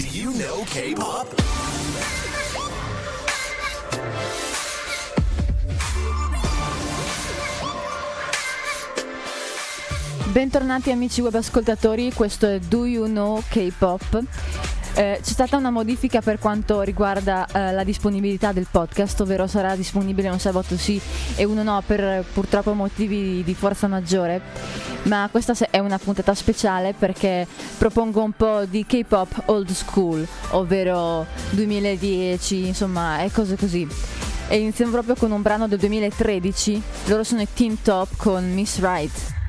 Do you know K-pop? Bentornati amici web ascoltatori, questo è Do You Know K-Pop eh, c'è stata una modifica per quanto riguarda eh, la disponibilità del podcast, ovvero sarà disponibile un sabato sì e uno no per purtroppo motivi di forza maggiore, ma questa è una puntata speciale perché propongo un po' di K-pop old school, ovvero 2010, insomma, e cose così. E iniziamo proprio con un brano del 2013, loro sono i Team Top con Miss Wright.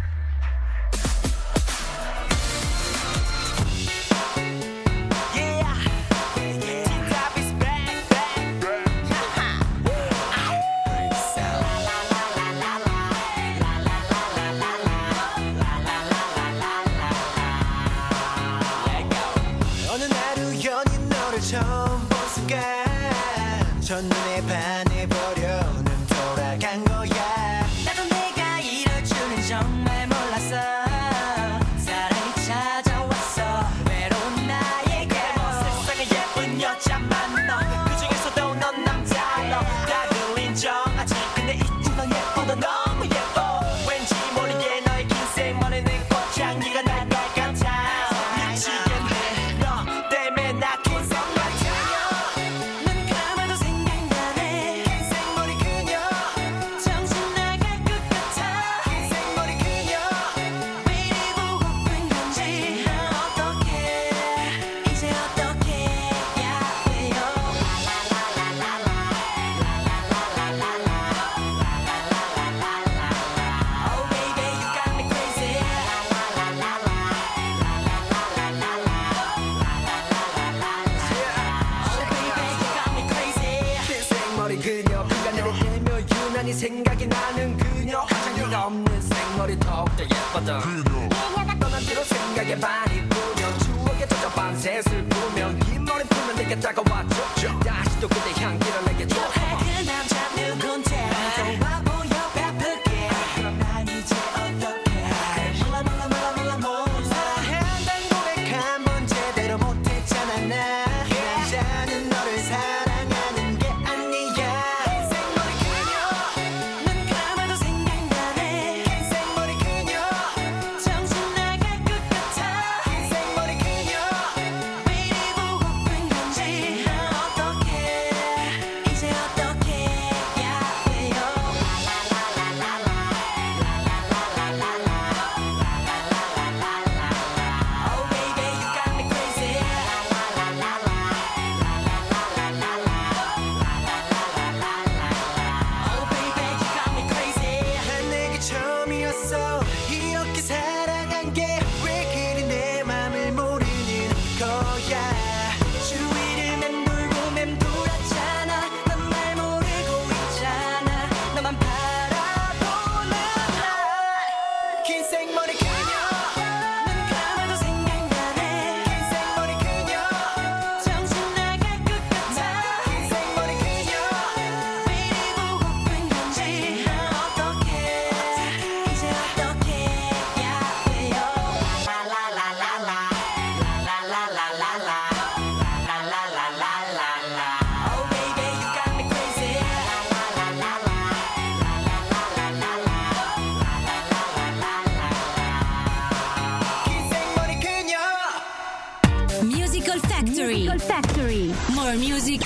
More music,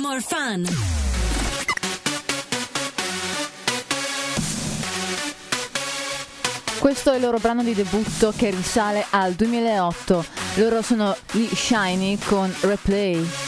more fun. Questo è il loro brano di debutto che risale al 2008. Loro sono gli Shiny con Replay.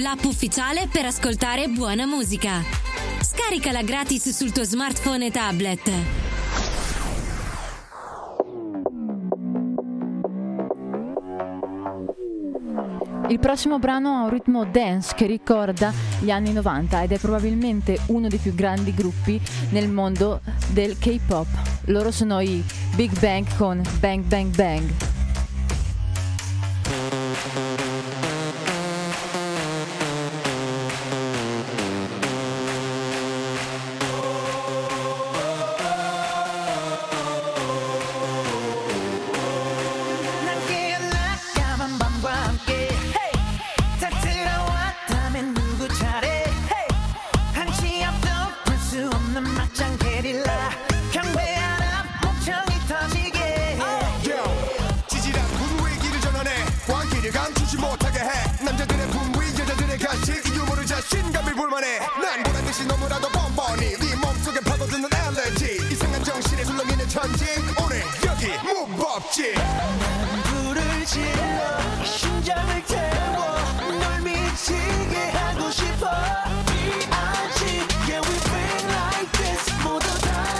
l'app ufficiale per ascoltare buona musica. Scaricala gratis sul tuo smartphone e tablet. Il prossimo brano ha un ritmo dance che ricorda gli anni 90 ed è probabilmente uno dei più grandi gruppi nel mondo del K-pop. Loro sono i Big Bang con Bang Bang Bang. 신감이 불만해. 난 보란듯이 너무나도 뻔뻔히 네 몸속에 파고드는 알레지 이상한 정신에 술렁이는 천지. 오늘 여기 무법지. 난 불을 질러 심장을 태워 널 미치게 하고 싶어. 아직 yeah we feel like this 모두 다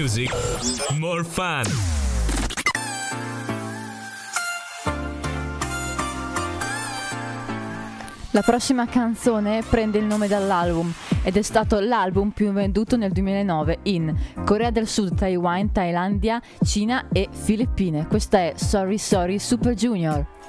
music, more fun. La prossima canzone prende il nome dall'album ed è stato l'album più venduto nel 2009 in Corea del Sud, Taiwan, Thailandia, Cina e Filippine. Questa è Sorry Sorry Super Junior.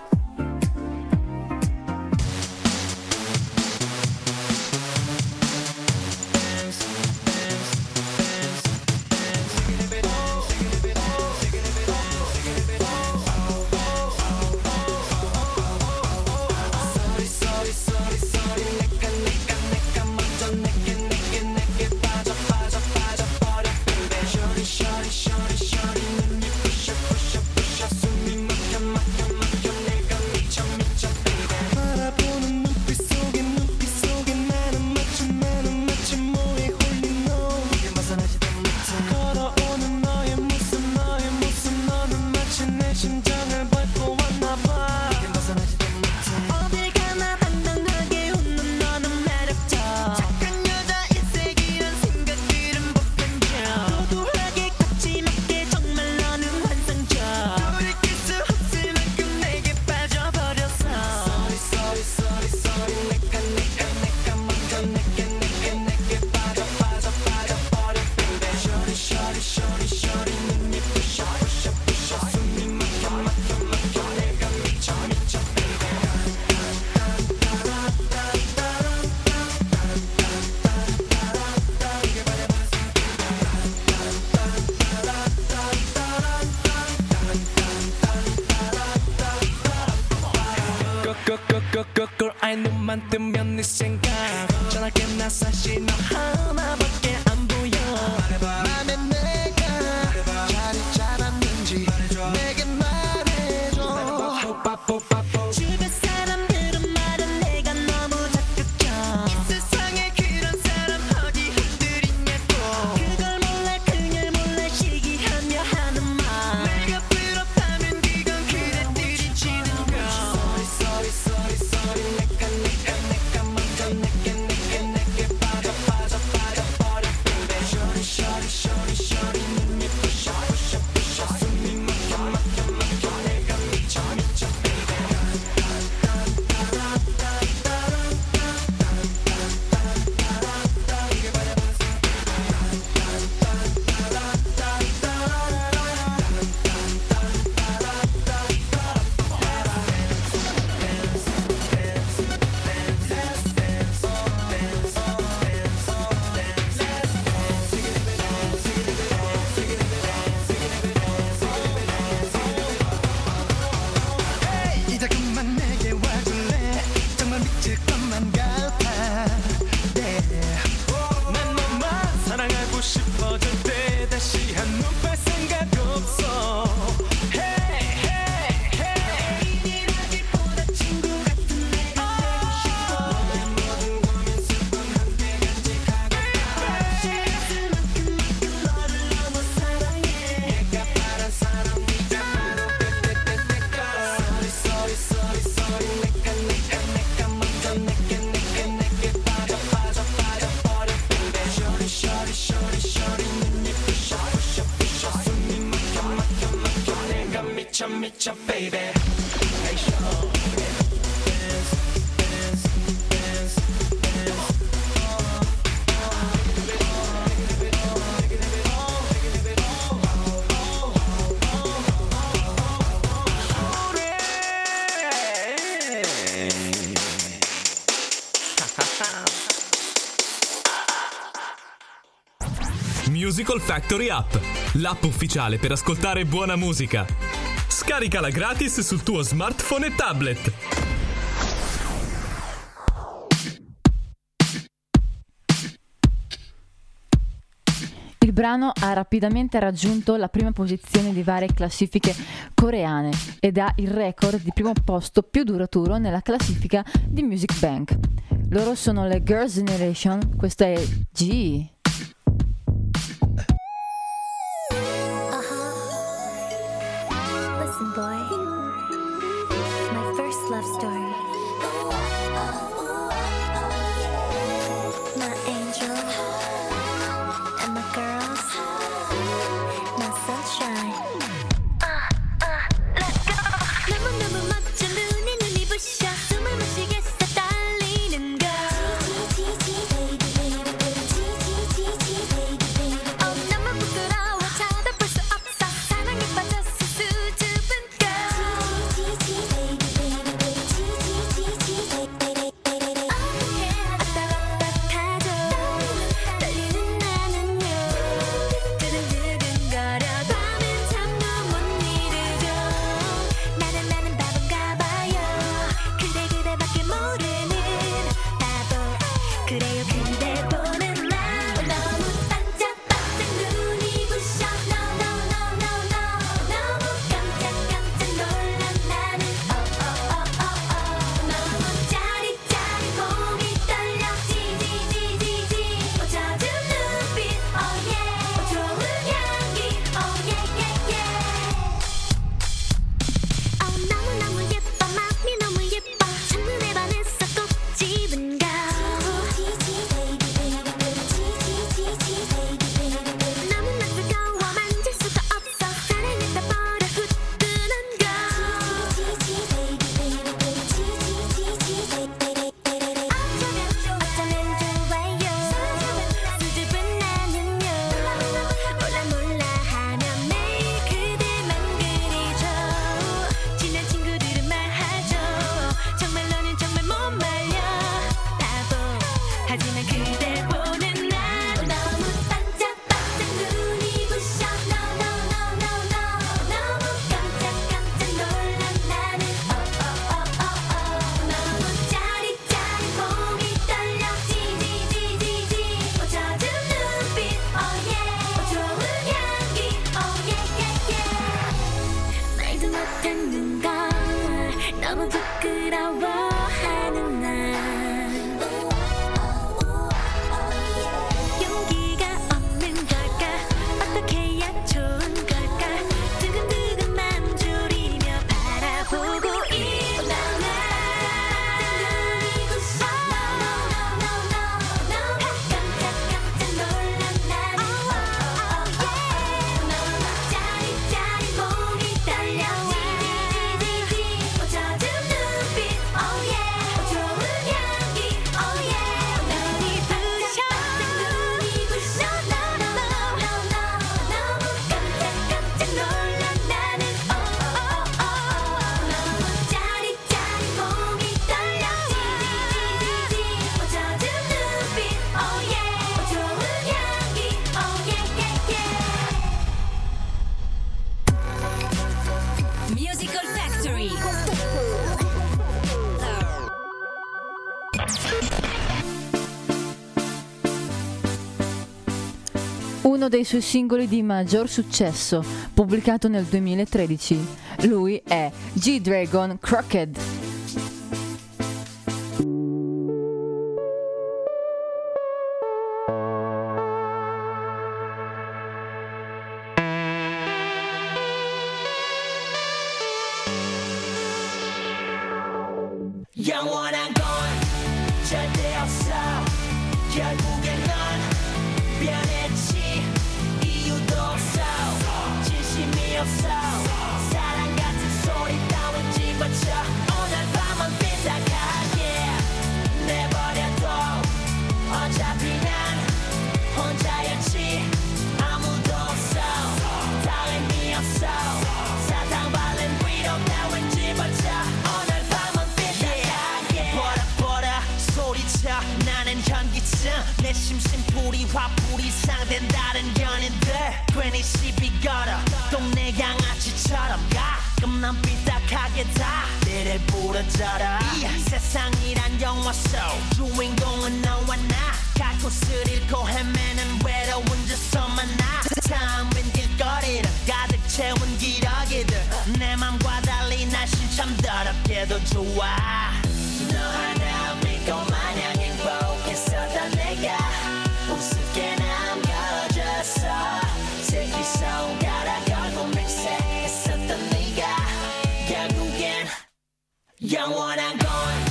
Musical Factory App, l'app ufficiale per ascoltare buona musica. Scaricala gratis sul tuo smartphone e tablet. Il brano ha rapidamente raggiunto la prima posizione di varie classifiche coreane ed ha il record di primo posto più duraturo nella classifica di Music Bank. Loro sono le Girls' Generation, questa è G. dei suoi singoli di maggior successo, pubblicato nel 2013. Lui è G-Dragon Crockett. 다 내를 부러져라. 세상이란 영화 속 주인공은 너와 나. 갈 곳을 잃고 헤매는 외로운 저서만 나. 참 빈길거리를 가득 채운 기러기들. 내 맘과 달리 날씨 참 더럽게도 좋아. 너 하나 믿고 마냥 You wanna go?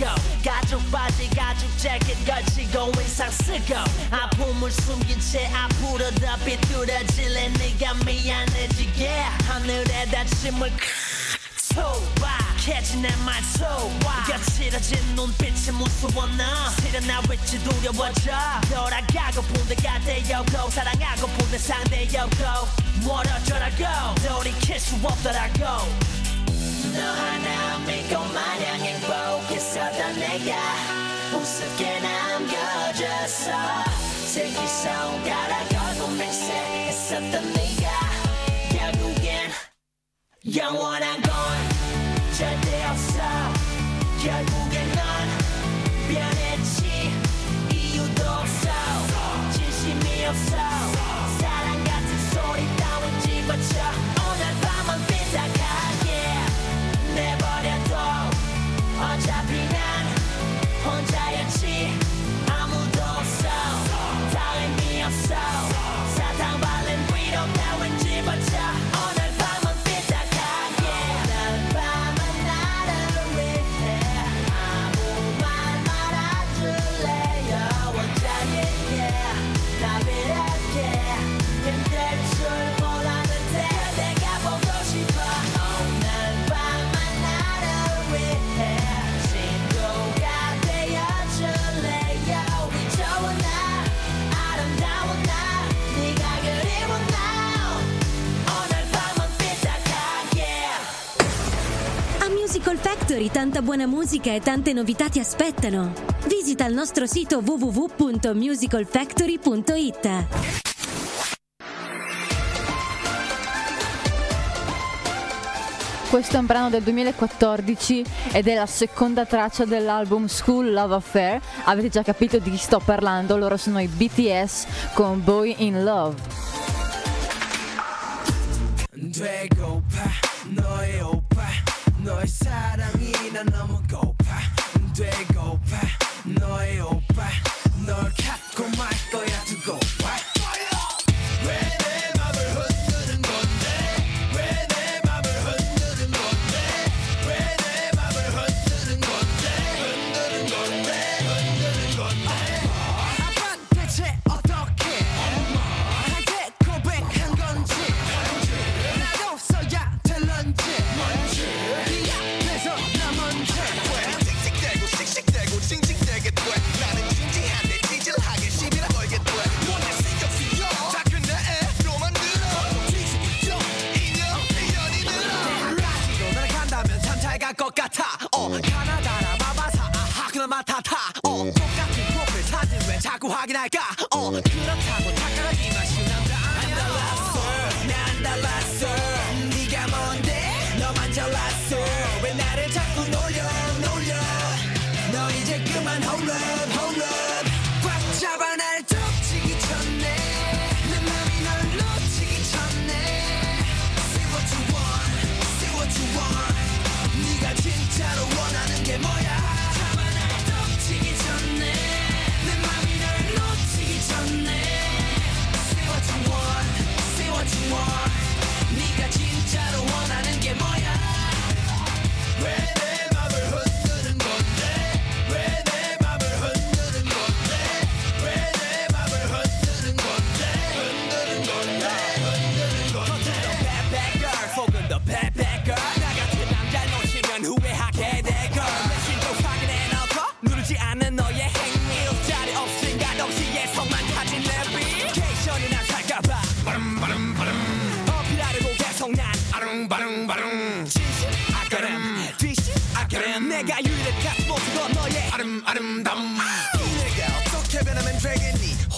쓰고 가죽 바지 가죽 재킷 걸치고 의상 쓰고. 아픔을 숨긴 채 앞으로 더 비뚤어질래 네가 미안해지게. 하늘에다 침을 소박해진 내말 소와. 거칠어진 눈빛이 무서워 너 실은 나 왠지 두려워져. 돌아가고픈 데가 되었고 사랑하고픈 데 상대였고. 멀어져라고. 돌이킬 수 없더라고 너 하나 믿고 마냥 행복했었던 내가 우습게 남겨졌어. 새끼 손가락 걸고 맹세했었던 네가 결국엔 영원한 건 절대 없어. 결국엔 넌 변했 Factory tanta buona musica e tante novità ti aspettano. Visita il nostro sito www.musicalfactory.it. Questo è un brano del 2014 ed è la seconda traccia dell'album School Love Affair. Avete già capito di chi sto parlando, loro sono i BTS con Boy in Love. 너의 사랑이 난 너무 고파. 되고파 너의 오빠 널 갖고 말 거야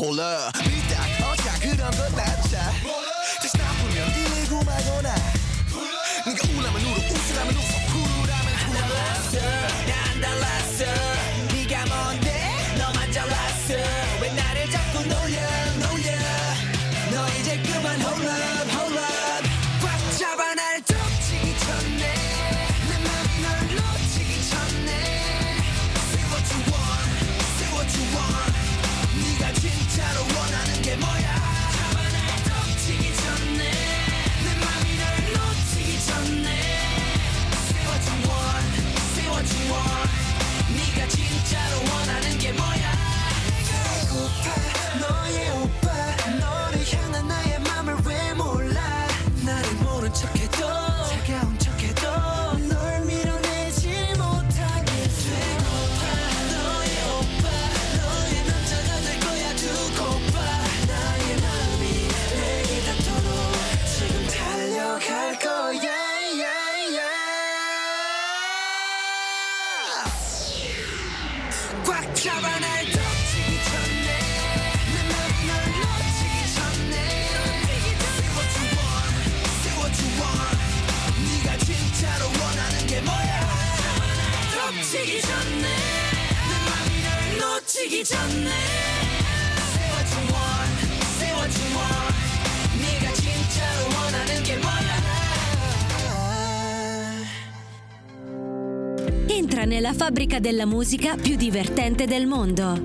콜라 비딱 어차 그런 거난 Entra nella fabbrica della musica più divertente del mondo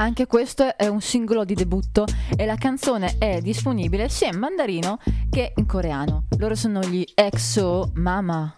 Anche questo è un singolo di debutto e la canzone è disponibile sia in mandarino che in coreano. Loro sono gli EXO Mama.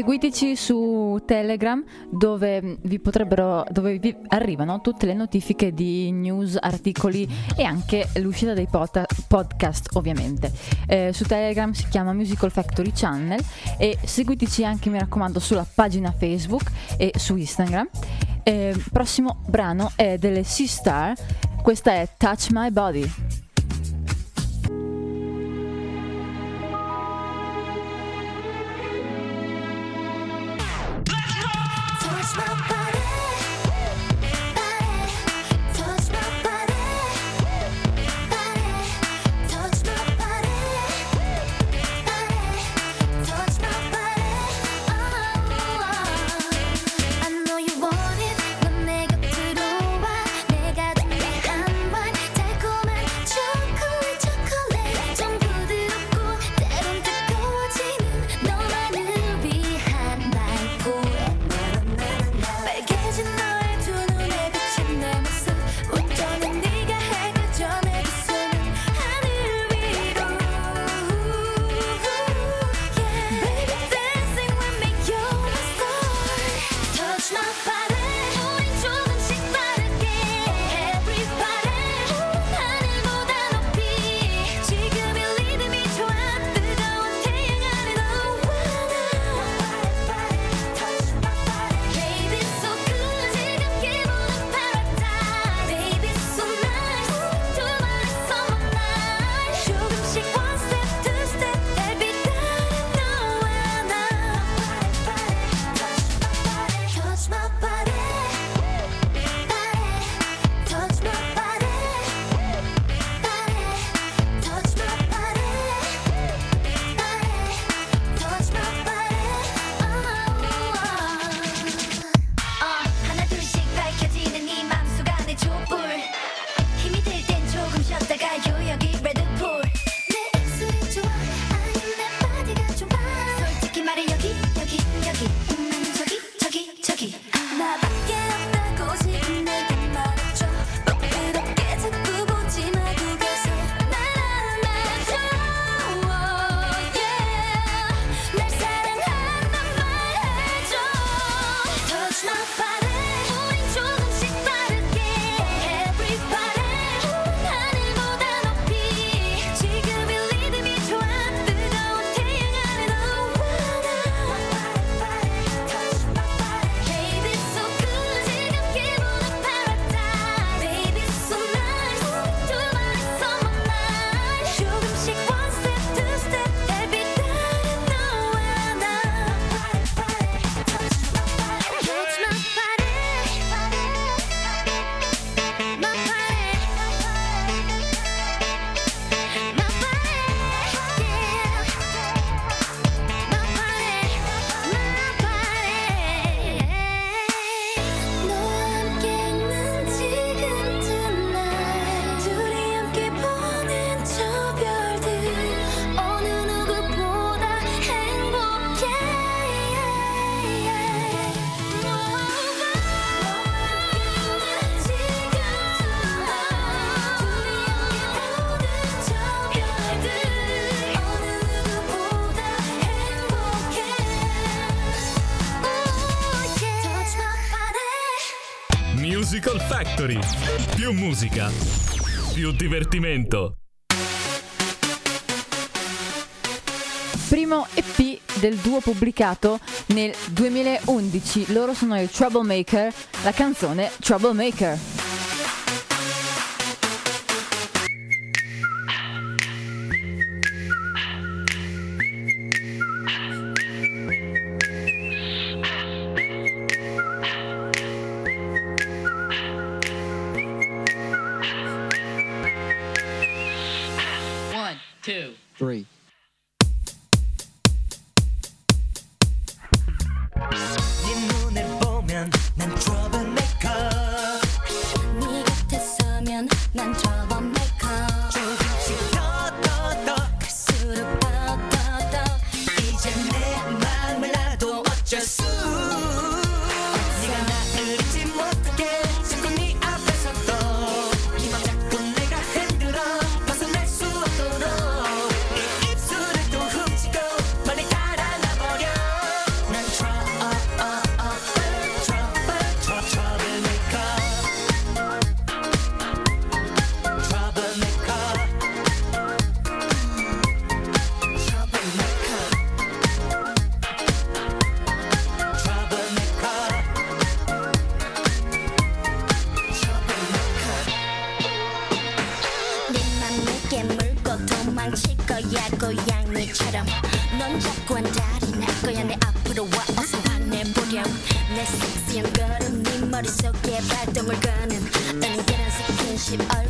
seguiteci su Telegram dove vi potrebbero dove vi arrivano tutte le notifiche di news, articoli e anche l'uscita dei pod- podcast ovviamente. Eh, su Telegram si chiama Musical Factory Channel e seguiteci anche mi raccomando sulla pagina Facebook e su Instagram. Eh, prossimo brano è delle Sea Star, questa è Touch My Body. Factory. Più musica. Più divertimento. Primo EP del duo pubblicato nel 2011. Loro sono i Troublemaker, la canzone Troublemaker. 바람 넌 자꾸 한다리 날 거야. 내 앞으로 와 어서 화내보렴 내 섹시한 걸음 네 머릿속에 발동을 거는. 은은결한 스킨십 얼굴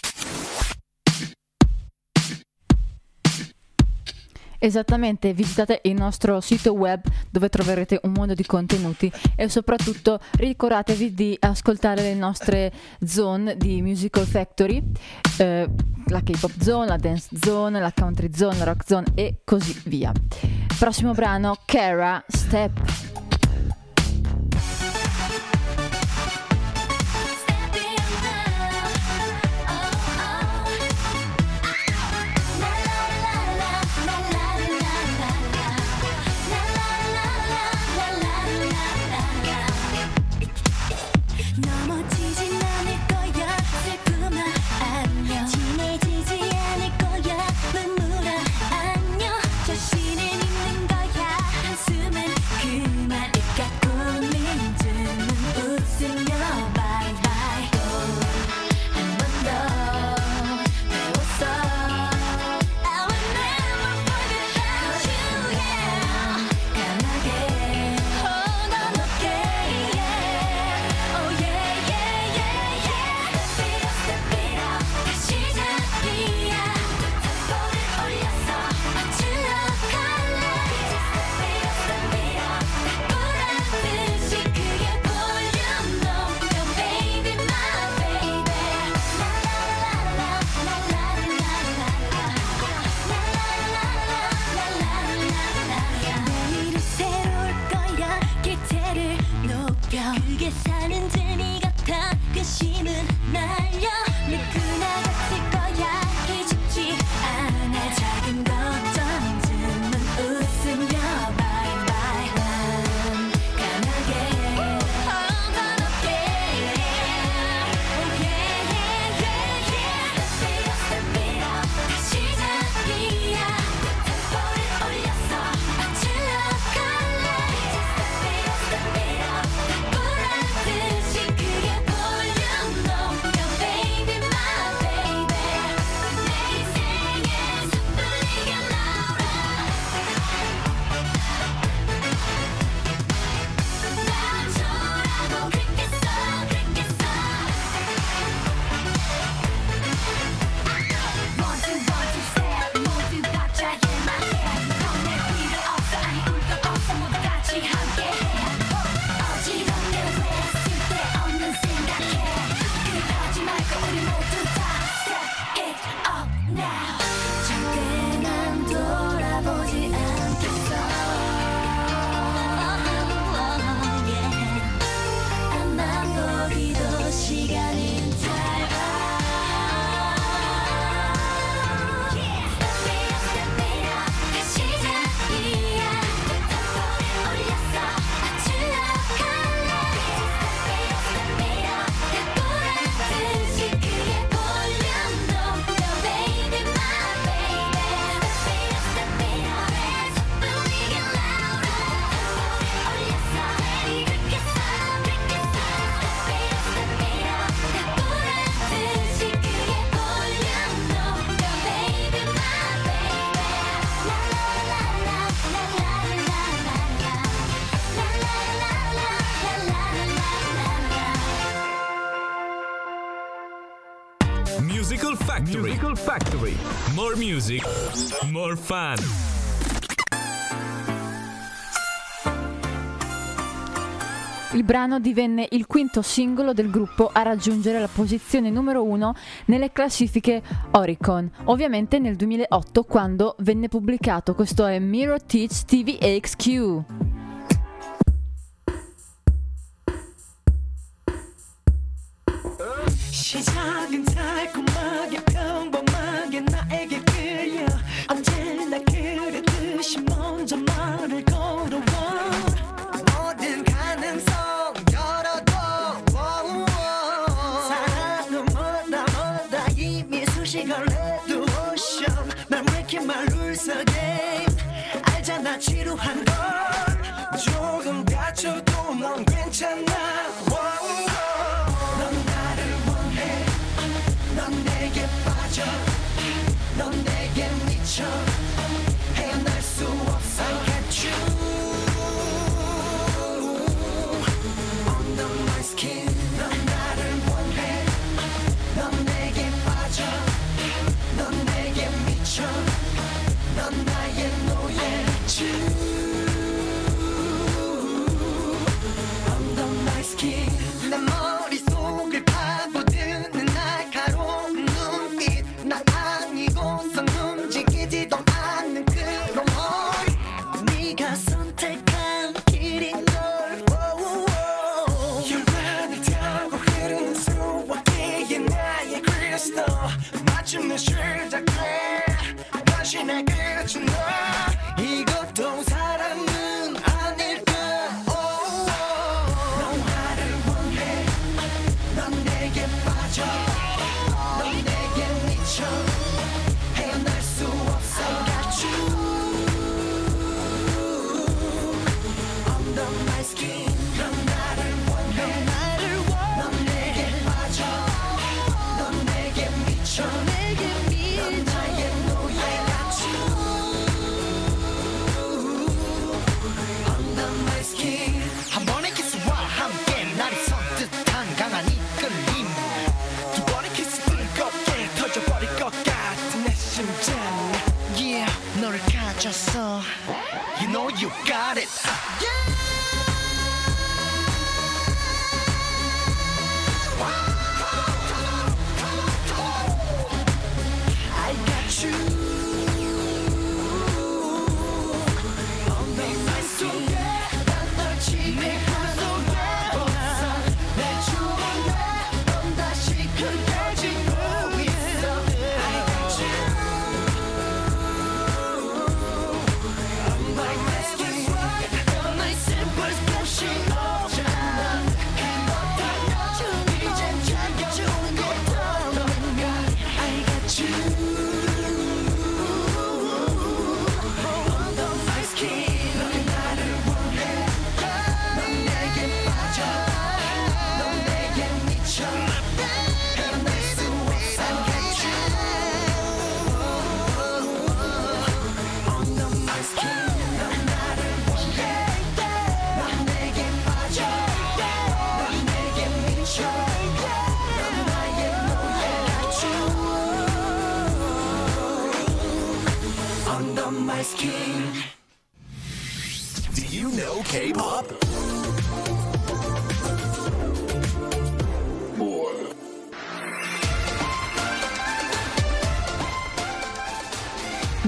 Esattamente, visitate il nostro sito web dove troverete un mondo di contenuti e soprattutto ricordatevi di ascoltare le nostre zone di Musical Factory, eh, la K-Pop Zone, la Dance Zone, la Country Zone, la Rock Zone e così via. Prossimo brano, Cara Step. fun. Il brano divenne il quinto singolo del gruppo a raggiungere la posizione numero uno nelle classifiche Oricon, ovviamente nel 2008 quando venne pubblicato questo è Mirror Teach TVXQ. She's high 나를 걸어와. 모든 가능성 열어둬. 사랑은 뭐다 뭐다. 이미 수식을 해도 오션 난 breaking my rules again 알잖아 지루한 걸. 조금 다쳐도 넌 괜찮아. You know you got it. Yeah.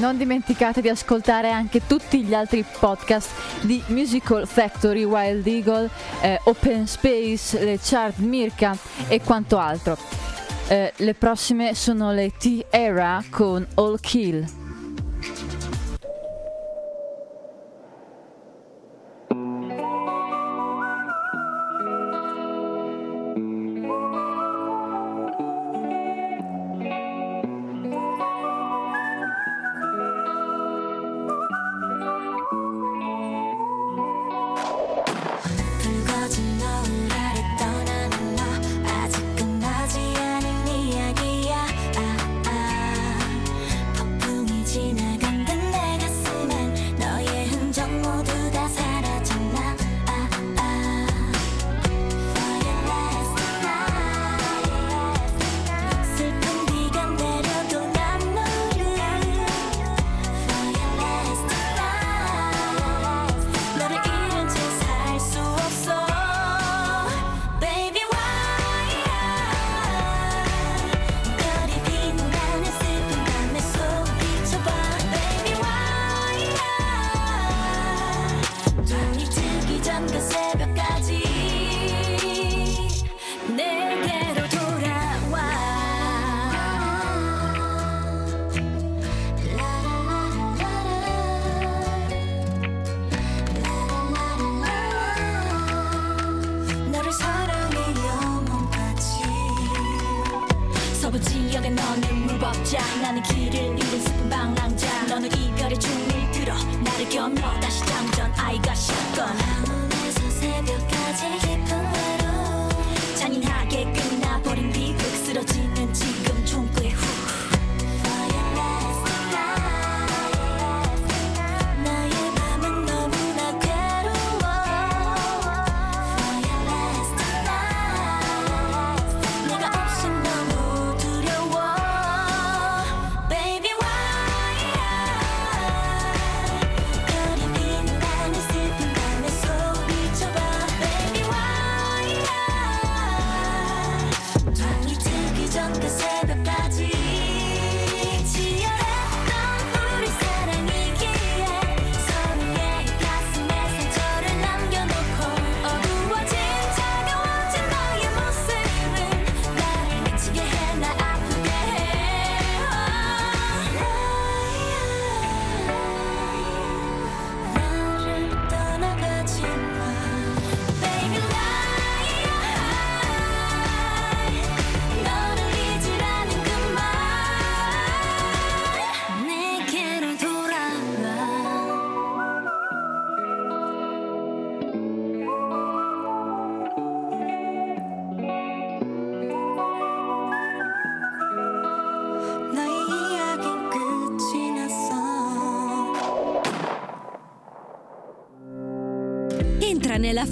non dimenticate di ascoltare anche tutti gli altri podcast di Musical Factory, Wild Eagle, eh, Open Space, le chart Mirka e quanto altro. Eh, le prossime sono le T-Era con All Kill.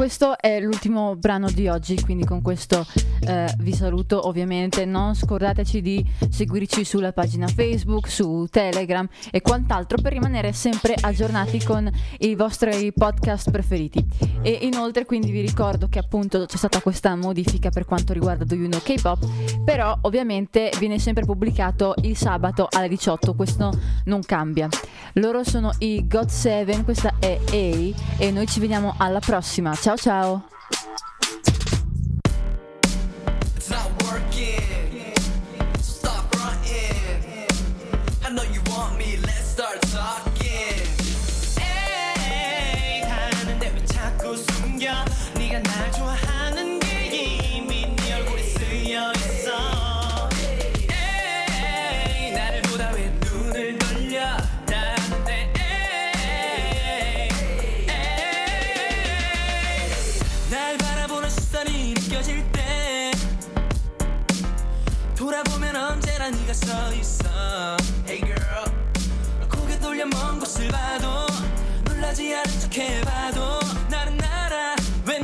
Questo è l'ultimo brano di oggi, quindi con questo eh, vi saluto ovviamente. Non scordateci di seguirci sulla pagina Facebook, su Telegram e quant'altro per rimanere sempre aggiornati con i vostri podcast preferiti. E inoltre quindi vi ricordo che appunto c'è stata questa modifica per quanto riguarda Do You Know K-Pop, però ovviamente viene sempre pubblicato il sabato alle 18, questo non cambia. Loro sono i God 7, questa è A e noi ci vediamo alla prossima. Ciao ciao! It's 언제나 네가 서 있어. Hey girl 고개 돌려 먼 곳을 봐도 놀라지 않은 척 해봐도 나는 알아. 왜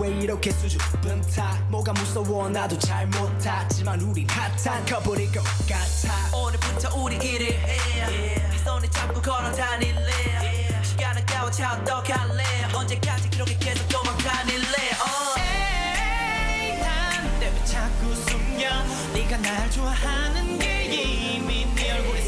왜 이렇게 수줍은 타 뭐가 무서워 나도 잘 못하지만 우린 핫한 커플일 것 같아 오늘부터 우리 일을 해. 네 손에 잡고 걸어 다닐래. 시간은 가워차 어떡할래? 언제까지 그렇게 계속 도망다닐래? 어. 에이, 난데 왜 자꾸 숨겨? 네가 날 좋아하는 게 이미 네 얼굴에